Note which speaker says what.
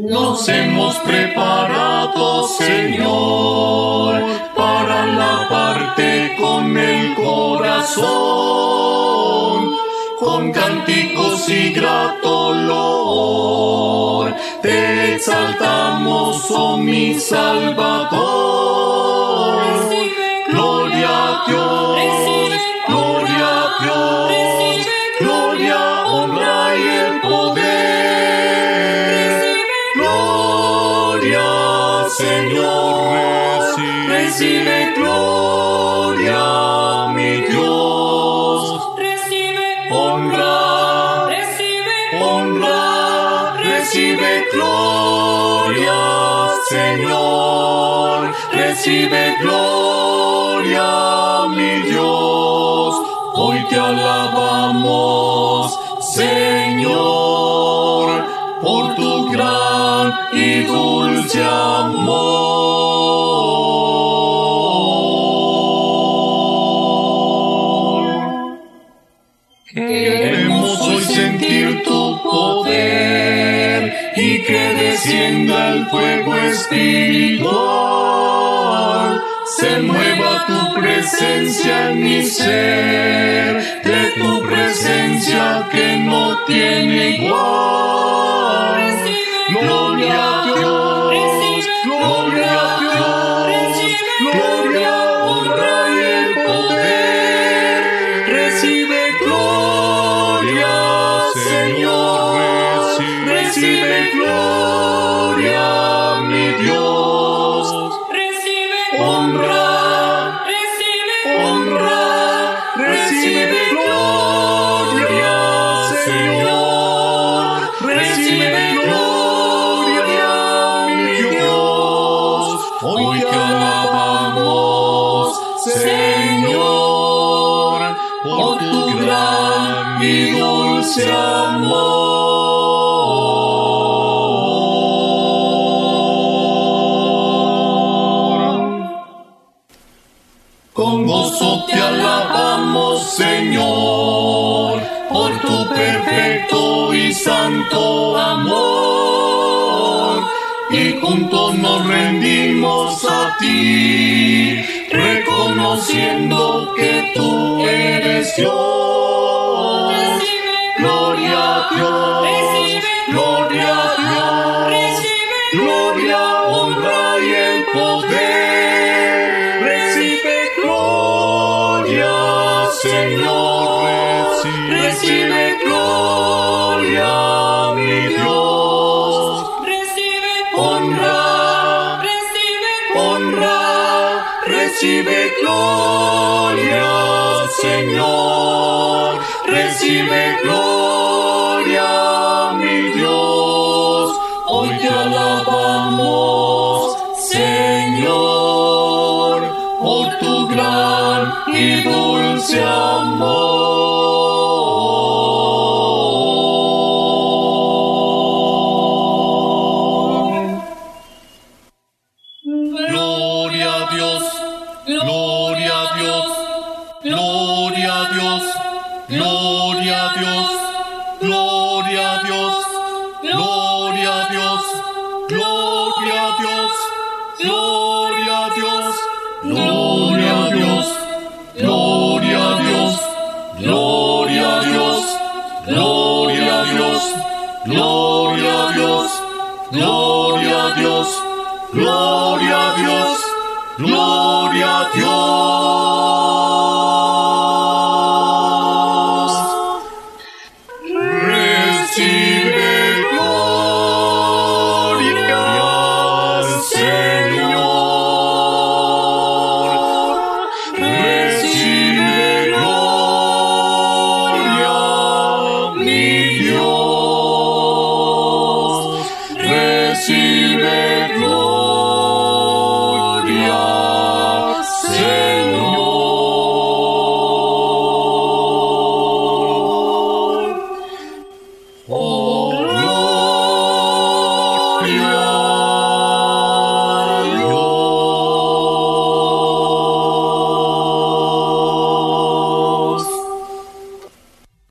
Speaker 1: Nos hemos preparado, Señor, para la parte con el corazón, con cánticos y grato. Te exaltamos, oh mi Salvador. Señor, recibe gloria, mi Dios.
Speaker 2: Recibe
Speaker 1: Honra,
Speaker 2: recibe
Speaker 1: honra, recibe gloria, Señor, recibe gloria, mi Dios. Hoy te alabamos, Señor, por tu gran y dulce amor. Y que descienda el fuego espiritual. Se mueva tu presencia en mi ser, de tu presencia que no tiene igual. Gloria a Dios, gloria a Dios, gloria, honra recibe gloria, mi Dios.
Speaker 2: recibe
Speaker 1: Honra,
Speaker 2: recibe
Speaker 1: honra, recibe gloria, Señor, recibe gloria, mi Dios. Hoy te alabamos, Señor, por tu gran y dulce amor. Con gozo te alabamos, Señor, por tu perfecto y santo amor. Y juntos nos rendimos a ti, reconociendo que tú eres Dios. Gloria a Dios, gloria a Dios, gloria, honra y el poder. Recibe gloria, mi Dios.
Speaker 2: recibe
Speaker 1: Honra,
Speaker 2: recibe
Speaker 1: honra, recibe gloria, Señor, recibe gloria, mi Dios. Hoy te alabamos, Señor, por tu gran y dulce amor. Gloria a Dios, gloria a Dios, gloria a Dios, gloria a Dios, gloria a Dios, gloria a Dios, gloria a Dios, gloria a Dios, gloria a Dios, gloria a Dios, gloria a Dios, gloria a Dios, gloria a Dios, gloria a Dios, gloria a Dios. Recibe gloria, Señor. Recibe gloria, mi Dios. Recibe